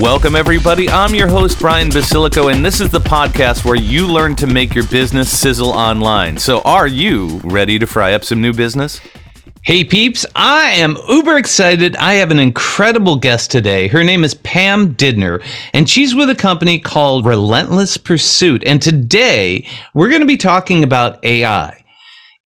Welcome, everybody. I'm your host, Brian Basilico, and this is the podcast where you learn to make your business sizzle online. So, are you ready to fry up some new business? Hey peeps, I am uber excited. I have an incredible guest today. Her name is Pam Didner, and she's with a company called Relentless Pursuit. And today we're going to be talking about AI.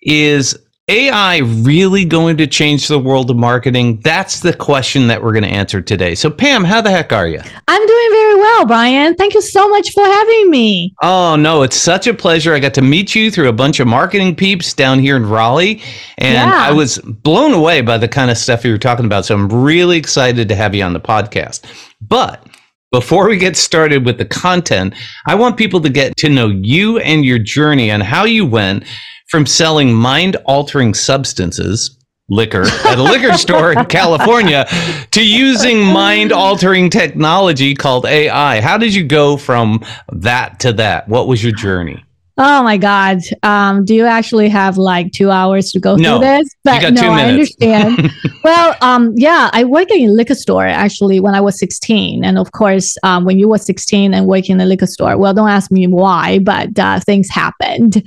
Is AI really going to change the world of marketing? That's the question that we're going to answer today. So, Pam, how the heck are you? I'm doing very well, Brian. Thank you so much for having me. Oh, no, it's such a pleasure. I got to meet you through a bunch of marketing peeps down here in Raleigh, and yeah. I was blown away by the kind of stuff you were talking about. So, I'm really excited to have you on the podcast. But before we get started with the content, I want people to get to know you and your journey and how you went from selling mind altering substances, liquor, at a liquor store in California to using mind altering technology called AI. How did you go from that to that? What was your journey? Oh my God. Um, do you actually have like two hours to go no, through this? But no, I understand. well, um, yeah, I worked in a liquor store actually when I was 16. And of course, um, when you were 16 and working in a liquor store, well, don't ask me why, but uh, things happened.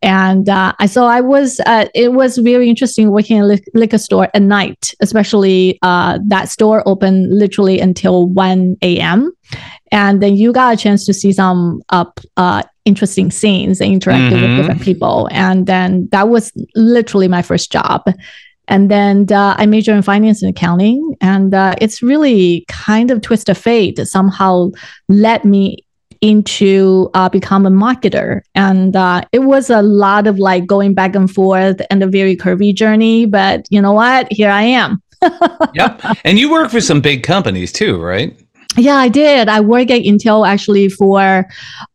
And uh, so I was, uh, it was very interesting working in a liquor store at night, especially uh, that store open literally until 1 a.m and then you got a chance to see some up uh, interesting scenes and interacting mm-hmm. with different people. And then that was literally my first job. And then uh, I majored in finance and accounting. And uh, it's really kind of twist of fate that somehow led me into uh, become a marketer and uh, it was a lot of like going back and forth and a very curvy journey but you know what here i am yep and you work for some big companies too right yeah, I did. I worked at Intel actually for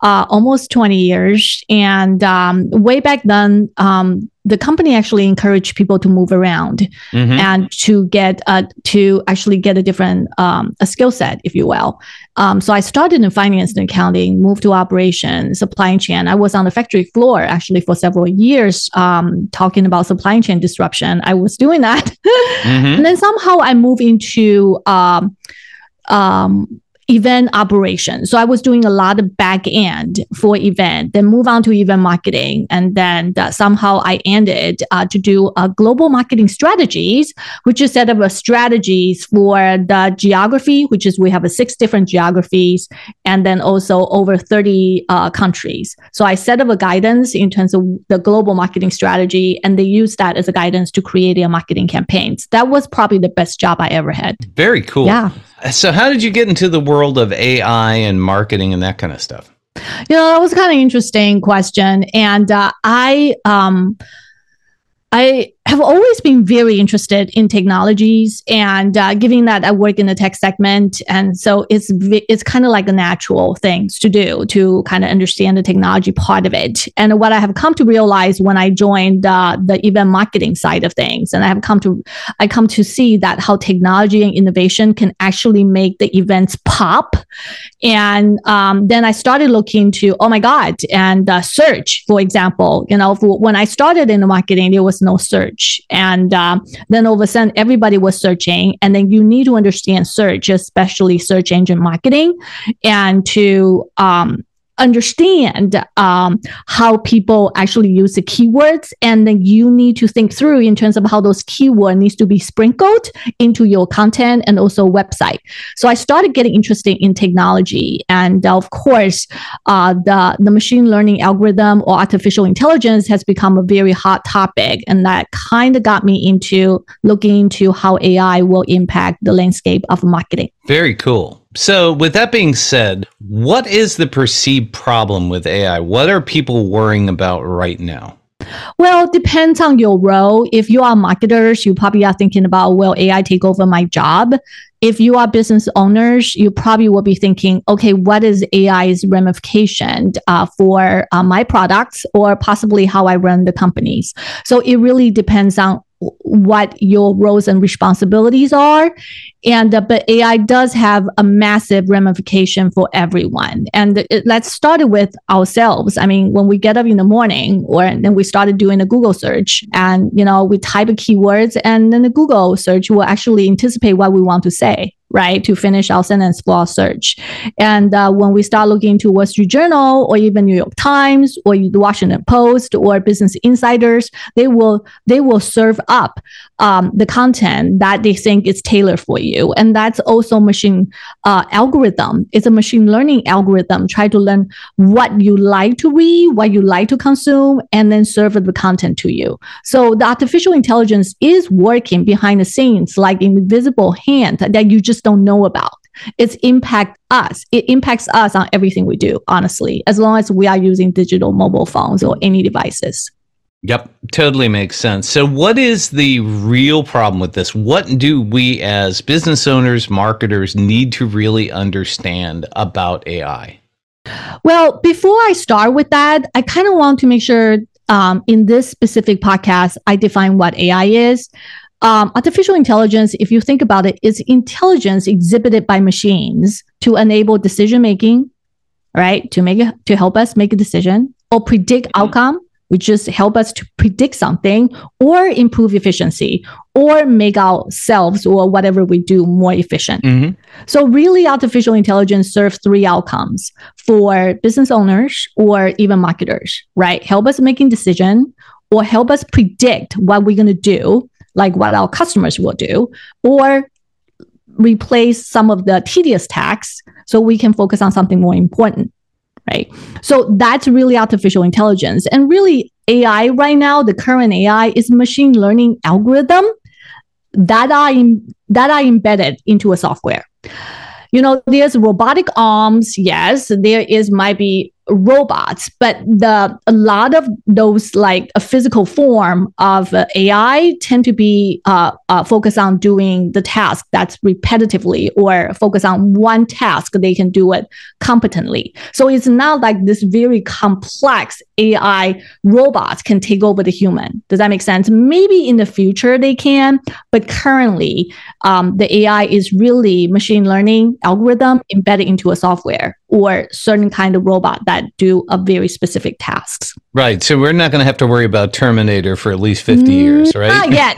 uh, almost 20 years. And um, way back then, um, the company actually encouraged people to move around mm-hmm. and to get uh, to actually get a different um, a skill set, if you will. Um, so I started in finance and accounting, moved to operations, supply chain. I was on the factory floor actually for several years, um, talking about supply chain disruption. I was doing that, mm-hmm. and then somehow I moved into um, event operation. So I was doing a lot of back end for event, then move on to event marketing. And then uh, somehow I ended uh, to do a global marketing strategies, which is set up a strategies for the geography, which is we have a six different geographies and then also over 30 uh, countries. So I set up a guidance in terms of the global marketing strategy and they use that as a guidance to create their marketing campaigns. That was probably the best job I ever had. Very cool. Yeah. So, how did you get into the world of AI and marketing and that kind of stuff? You know, that was kind of interesting question, and uh, I um, I have always been very interested in technologies and uh, given that I work in the tech segment. And so it's, it's kind of like a natural things to do to kind of understand the technology part of it. And what I have come to realize when I joined uh, the event marketing side of things, and I have come to, I come to see that how technology and innovation can actually make the events pop. And um, then I started looking to, oh my God, and uh, search, for example, you know, for, when I started in the marketing, there was no search search. And uh, then all of a sudden, everybody was searching. And then you need to understand search, especially search engine marketing, and to um, understand um, how people actually use the keywords and then you need to think through in terms of how those keywords needs to be sprinkled into your content and also website. So i started getting interested in technology and of course uh, the, the machine learning algorithm or artificial intelligence has become a very hot topic and that kind of got me into looking into how ai will impact the landscape of marketing. Very cool so, with that being said, what is the perceived problem with AI? What are people worrying about right now? Well, depends on your role. If you are marketers, you probably are thinking about, will AI take over my job? If you are business owners, you probably will be thinking, okay, what is AI's ramification uh, for uh, my products or possibly how I run the companies? So it really depends on what your roles and responsibilities are. And uh, but ai does have a massive ramification for everyone. And it, let's start with ourselves. I mean when we get up in the morning or then we started doing a google search and you know we type keywords and then the google search will actually anticipate what we want to say right, to finish our sentence flow search. And uh, when we start looking into Wall Street Journal or even New York Times or the Washington Post or Business Insiders, they will they will serve up um, the content that they think is tailored for you. And that's also machine uh, algorithm. It's a machine learning algorithm. Try to learn what you like to read, what you like to consume, and then serve the content to you. So the artificial intelligence is working behind the scenes like invisible hand that you just don't know about. It's impact us. It impacts us on everything we do, honestly, as long as we are using digital mobile phones or any devices. Yep, totally makes sense. So, what is the real problem with this? What do we as business owners, marketers need to really understand about AI? Well, before I start with that, I kind of want to make sure um, in this specific podcast, I define what AI is. Um, artificial intelligence, if you think about it, is intelligence exhibited by machines to enable decision making, right? To make it, to help us make a decision or predict mm-hmm. outcome which just help us to predict something or improve efficiency or make ourselves or whatever we do more efficient. Mm-hmm. So really artificial intelligence serves three outcomes for business owners or even marketers, right? Help us making decision or help us predict what we're going to do, like what our customers will do, or replace some of the tedious tasks so we can focus on something more important right? So that's really artificial intelligence. And really, AI right now, the current AI is machine learning algorithm that are in, that are embedded into a software. You know, there's robotic arms, yes, there is might be robots, but the a lot of those like a physical form of uh, AI tend to be uh, uh, focused on doing the task that's repetitively or focus on one task they can do it competently. So it's not like this very complex AI robots can take over the human. Does that make sense? Maybe in the future they can, but currently um, the AI is really machine learning algorithm embedded into a software or certain kind of robot that do a very specific tasks. Right. So we're not going to have to worry about Terminator for at least 50 years, right? Not yet.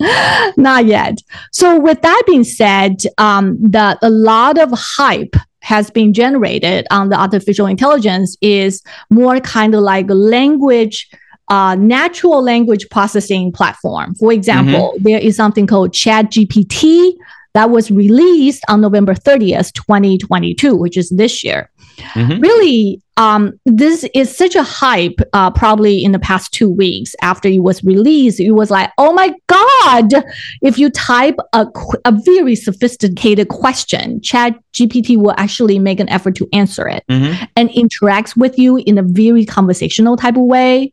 not yet. So with that being said, um, the a lot of hype has been generated on the artificial intelligence is more kind of like language uh, natural language processing platform. For example, mm-hmm. there is something called ChatGPT that was released on November 30th, 2022, which is this year. Mm-hmm. Really, um, this is such a hype. Uh, probably in the past two weeks after it was released, it was like, oh my god! If you type a a very sophisticated question, Chat GPT will actually make an effort to answer it mm-hmm. and interacts with you in a very conversational type of way,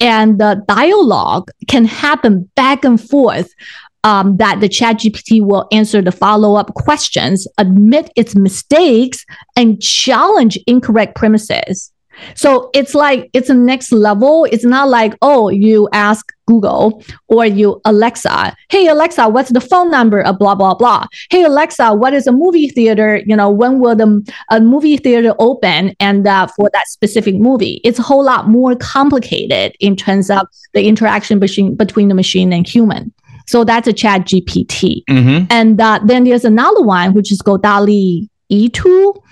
and the dialogue can happen back and forth um, that the chat GPT will answer the follow-up questions, admit its mistakes, and challenge incorrect premises. So it's like it's a next level. It's not like, oh, you ask Google or you Alexa, hey Alexa, what's the phone number of blah blah blah. Hey Alexa, what is a movie theater? You know, when will the a movie theater open and uh, for that specific movie? It's a whole lot more complicated in terms of the interaction between between the machine and human. So that's a chat GPT. Mm-hmm. And uh, then there's another one, which is called DALL-E E2.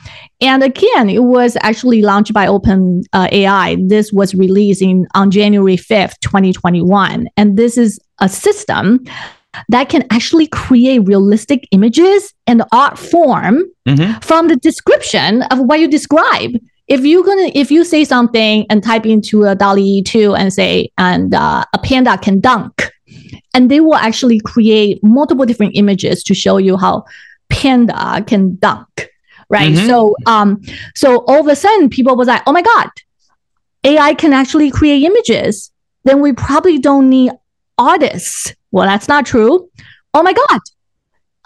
And again, it was actually launched by Open uh, AI. This was released in, on January 5th, 2021. And this is a system that can actually create realistic images and art form mm-hmm. from the description of what you describe if you're gonna if you say something and type into a DALL-E 2 and say and uh, a panda can dunk and they will actually create multiple different images to show you how panda can dunk right mm-hmm. so um so all of a sudden people was like oh my god AI can actually create images, then we probably don't need artists. Well, that's not true. Oh my God.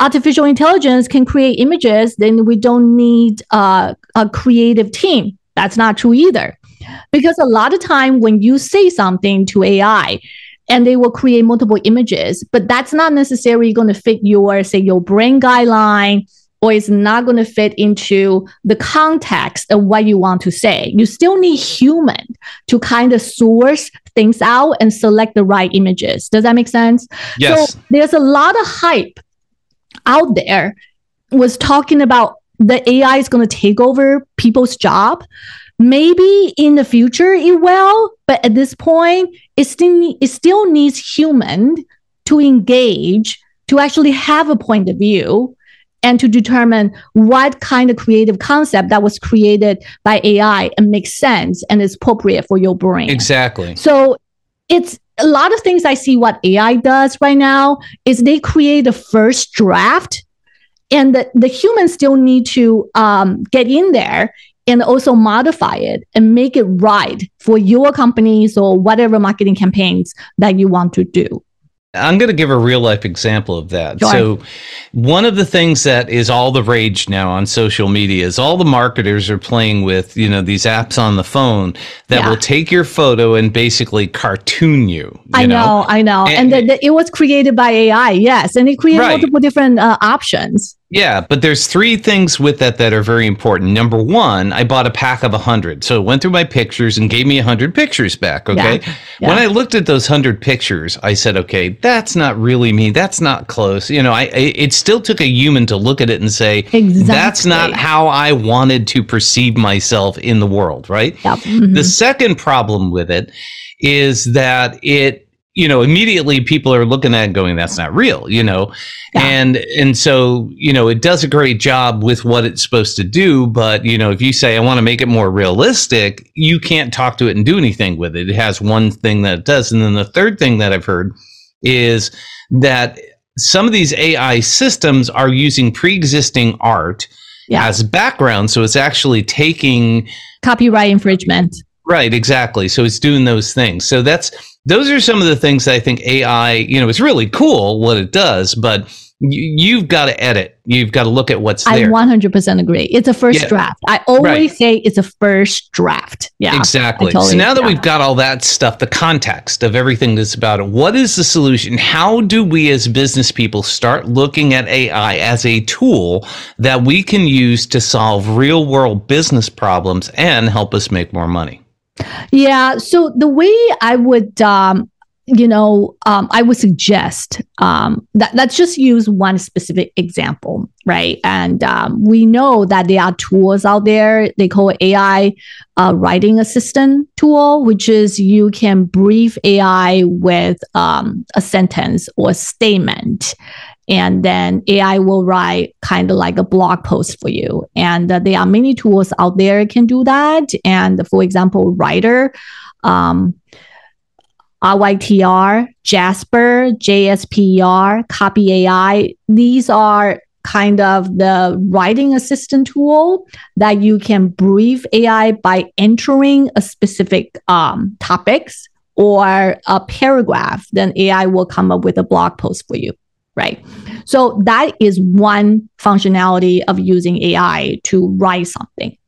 Artificial intelligence can create images, then we don't need uh, a creative team. That's not true either. Because a lot of time when you say something to AI, and they will create multiple images, but that's not necessarily going to fit your, say, your brain guideline or it's not going to fit into the context of what you want to say. You still need human to kind of source things out and select the right images. Does that make sense? Yes. So there's a lot of hype out there was talking about the AI is going to take over people's job. Maybe in the future it will, but at this point, it still, it still needs human to engage to actually have a point of view and to determine what kind of creative concept that was created by AI and makes sense and is appropriate for your brain. Exactly. So it's a lot of things I see what AI does right now is they create a first draft and the, the humans still need to um, get in there and also modify it and make it right for your companies or whatever marketing campaigns that you want to do. I'm going to give a real life example of that. Sure. So, one of the things that is all the rage now on social media is all the marketers are playing with, you know, these apps on the phone that Yeah. will take your photo and basically cartoon you. you I know, I know. And, And- the, the- it was created by AI, yes. And it created Right. multiple different uh, options. Yeah, but there's three things with that that are very important. Number one, I bought a pack of 100. So it went through my pictures and gave me 100 pictures back. Okay. Yeah. When I looked at those 100 pictures, I said, okay, that's not really me. That's not close. You know, I, I it still took a human to look at it and say, that's not how I wanted to perceive myself in the world. Right. Yep. mhm. The second problem with it is that it, you know, immediately people are looking at it going, that's not real, you know, Yeah. and and so you know it does a great job with what it's supposed to do, but you know if you say I want to make it more realistic, you can't talk to it and do anything with it. It has one thing that it does, and then the third thing that I've heard is that some of these AI systems are using pre-existing art Yeah. as background, so it's actually taking Copyright infringement. Right, exactly. So it's doing those things. So that's those are some of the things that I think AI, you know, it's really cool what it does, but you, you've got to edit. You've got to look at what's there. I 100% agree. It's a first Yeah. draft. I always Right. say it's a first draft. Yeah. Exactly. Totally- so now that yeah. we've got all that stuff, the context of everything that's about it, what is the solution? How do we as business people start looking at AI as a tool that we can use to solve real world business problems and help us make more money? Yeah. So the way I would, um, you know, um, I would suggest um, that let's just use one specific example, right? And um, we know that there are tools out there. They call it AI uh, writing assistant tool, which is you can brief AI with um, a sentence or statement. And then AI will write kind of like a blog post for you. And uh, there are many tools out there can do that. And for example, Writer, um, RYTR, Jasper, JSPR, Copy AI. These are kind of the writing assistant tool that you can brief AI by entering a specific um, topics or a paragraph. Then AI will come up with a blog post for you, right? So that is one functionality of using AI to write something.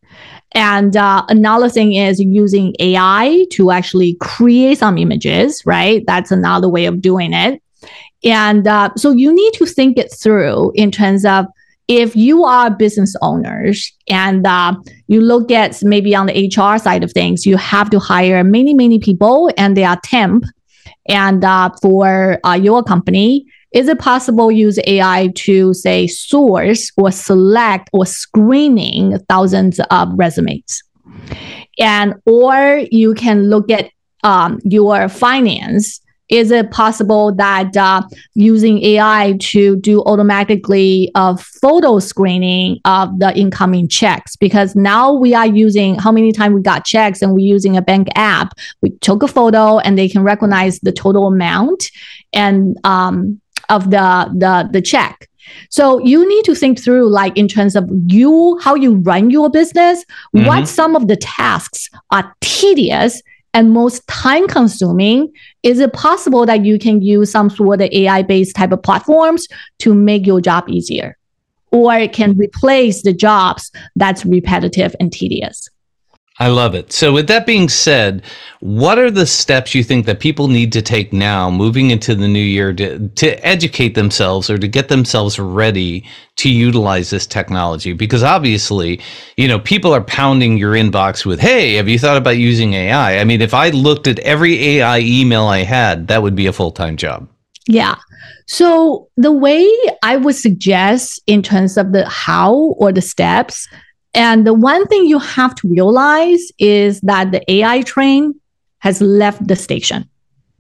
And uh, another thing is using AI to actually create some images, right? That's another way of doing it. And uh, so you need to think it through in terms of if you are business owners and uh, you look at maybe on the HR side of things, you have to hire many, many people and they are temp. And uh, for uh, your company, is it possible use AI to say source or select or screening thousands of resumes? And or you can look at um, your finance. Is it possible that uh, using AI to do automatically a photo screening of the incoming checks? Because now we are using how many times we got checks and we're using a bank app. We took a photo and they can recognize the total amount and um, of the, the the check. So you need to think through, like in terms of you, how you run your business, mm-hmm. what some of the tasks are tedious and most time consuming. Is it possible that you can use some sort of AI based type of platforms to make your job easier? Or it can replace the jobs that's repetitive and tedious. I love it. So, with that being said, what are the steps you think that people need to take now, moving into the new year, to, to educate themselves or to get themselves ready to utilize this technology? Because obviously, you know, people are pounding your inbox with, "Hey, have you thought about using AI?" I mean, if I looked at every AI email I had, that would be a full time job. Yeah. So the way I would suggest in terms of the how or the steps and the one thing you have to realize is that the AI train has left the station.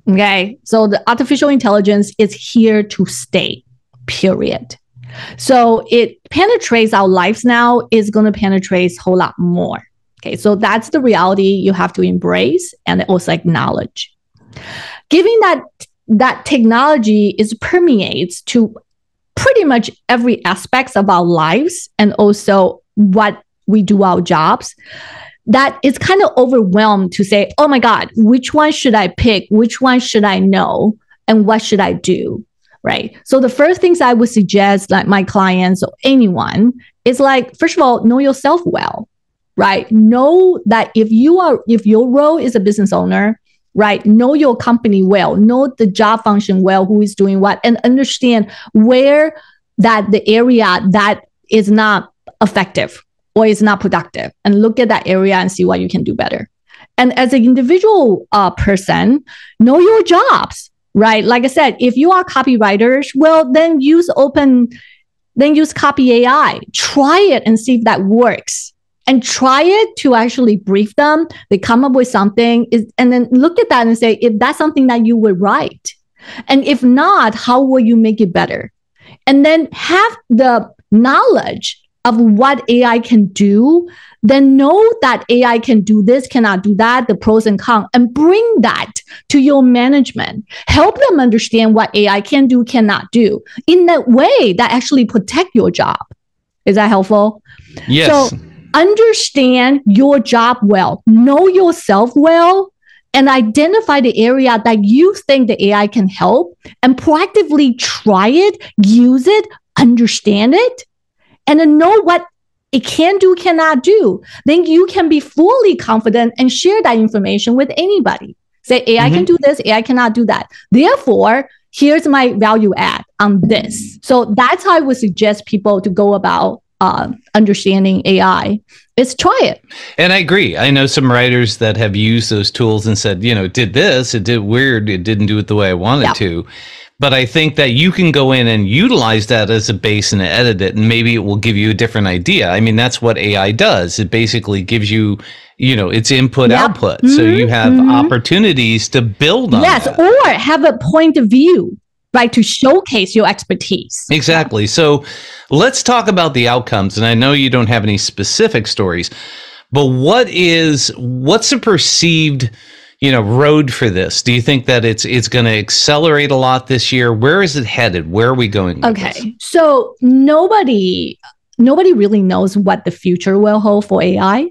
Okay. So the artificial intelligence is here to stay, period. So it penetrates our lives now, is going to penetrate a whole lot more. Okay. So that's the reality you have to embrace and also acknowledge. Given that that technology is permeates to pretty much every aspects of our lives and also what we do our jobs that it's kind of overwhelmed to say oh my god which one should i pick? Which one should i know? And what should i do? Right? So the first things i would suggest like my clients or anyone is like first of all know yourself well right? Know that if you are if your role is a business owner right know your company well know the job function well who is doing what and understand where that the area that is not effective or is not productive and look at that area and see what you can do better. And as an individual uh, person know your jobs right? Like i said if you are copywriters well then use open then use copy ai try it and see if that works. And try it to actually brief them. They come up with something is, and then look at that and say if that's something that you would write. And if not how will you make it better? And then have the knowledge of what AI can do, then know that AI can do this, cannot do that, the pros and cons, and bring that to your management. Help them understand what AI can do, cannot do in that way that actually protect your job. Is that helpful? Yes. So understand your job well, know yourself well, and identify the area that you think the AI can help and proactively try it, use it, understand it and then know what it can do, cannot do, then you can be fully confident and share that information with anybody. Say, AI mm-hmm. can do this, AI cannot do that. Therefore, here's my value add on this. So that's how I would suggest people to go about uh, understanding AI is try it. And I agree. I know some writers that have used those tools and said, you know, it did this, it did weird, it didn't do it the way I wanted yeah. to. But I think that you can go in and utilize that as a base and edit it, and maybe it will give you a different idea. I mean, that's what AI does. It basically gives you, you know, it's input yep. output. Mm-hmm. So you have mm-hmm. opportunities to build on. Yes, that. or have a point of view right to showcase your expertise exactly so let's talk about the outcomes and i know you don't have any specific stories but what is what's a perceived you know road for this? Do you think that it's it's going to accelerate a lot this year? Where is it headed? Where are we going? okay, so nobody nobody really knows what the future will hold for AI.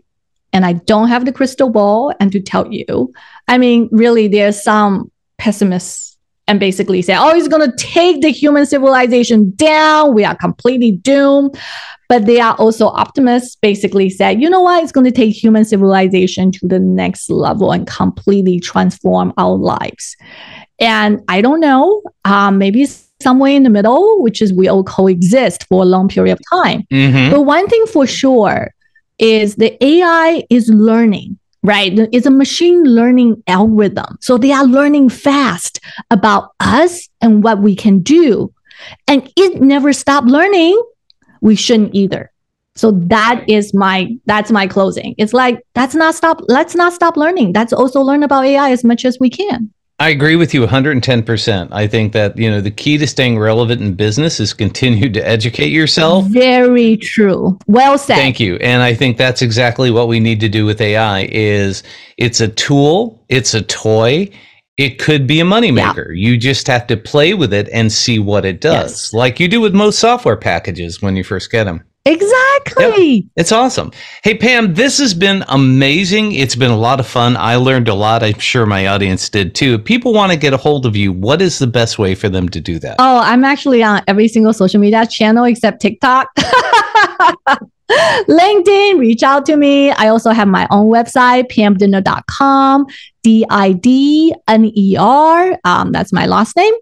And I don't have the crystal ball and to tell you. I mean, really, there's some pessimists and basically say, oh, it's going to take the human civilization down. We are completely doomed. But they are also optimists, basically said, you know what, it's going to take human civilization to the next level and completely transform our lives. And I don't know, um, maybe somewhere in the middle, which is we all coexist for a long period of time. Mm-hmm. But one thing for sure is the AI is learning right? It's a machine learning algorithm. So they are learning fast about us and what we can do. And it never stopped learning we shouldn't either. So that is my that's my closing. It's like that's not stop let's not stop learning. That's also learn about AI as much as we can. I agree with you 110%. I think that, you know, the key to staying relevant in business is continue to educate yourself. Very true. Well said. Thank you. And I think that's exactly what we need to do with AI is it's a tool, it's a toy, it could be a moneymaker. Yeah. You just have to play with it and see what it does, yes. like you do with most software packages when you first get them. Exactly. Yep. It's awesome. Hey, Pam, this has been amazing. It's been a lot of fun. I learned a lot. I'm sure my audience did too. If people want to get a hold of you, what is the best way for them to do that? Oh, I'm actually on every single social media channel except TikTok. LinkedIn, reach out to me. I also have my own website, pamdidner.com, D I D N E R. Um, that's my last name.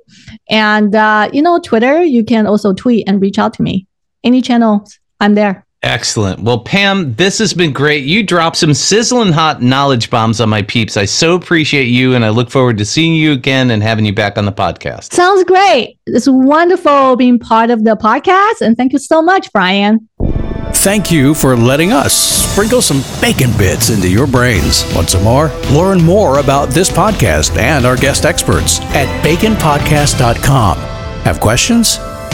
And, uh, you know, Twitter, you can also tweet and reach out to me. Any channel, I'm there. Excellent. Well, Pam, this has been great. You dropped some sizzling hot knowledge bombs on my peeps. I so appreciate you, and I look forward to seeing you again and having you back on the podcast. Sounds great. It's wonderful being part of the podcast, and thank you so much, Brian. Thank you for letting us sprinkle some bacon bits into your brains. Want some more? Learn more about this podcast and our guest experts at baconpodcast.com. Have questions?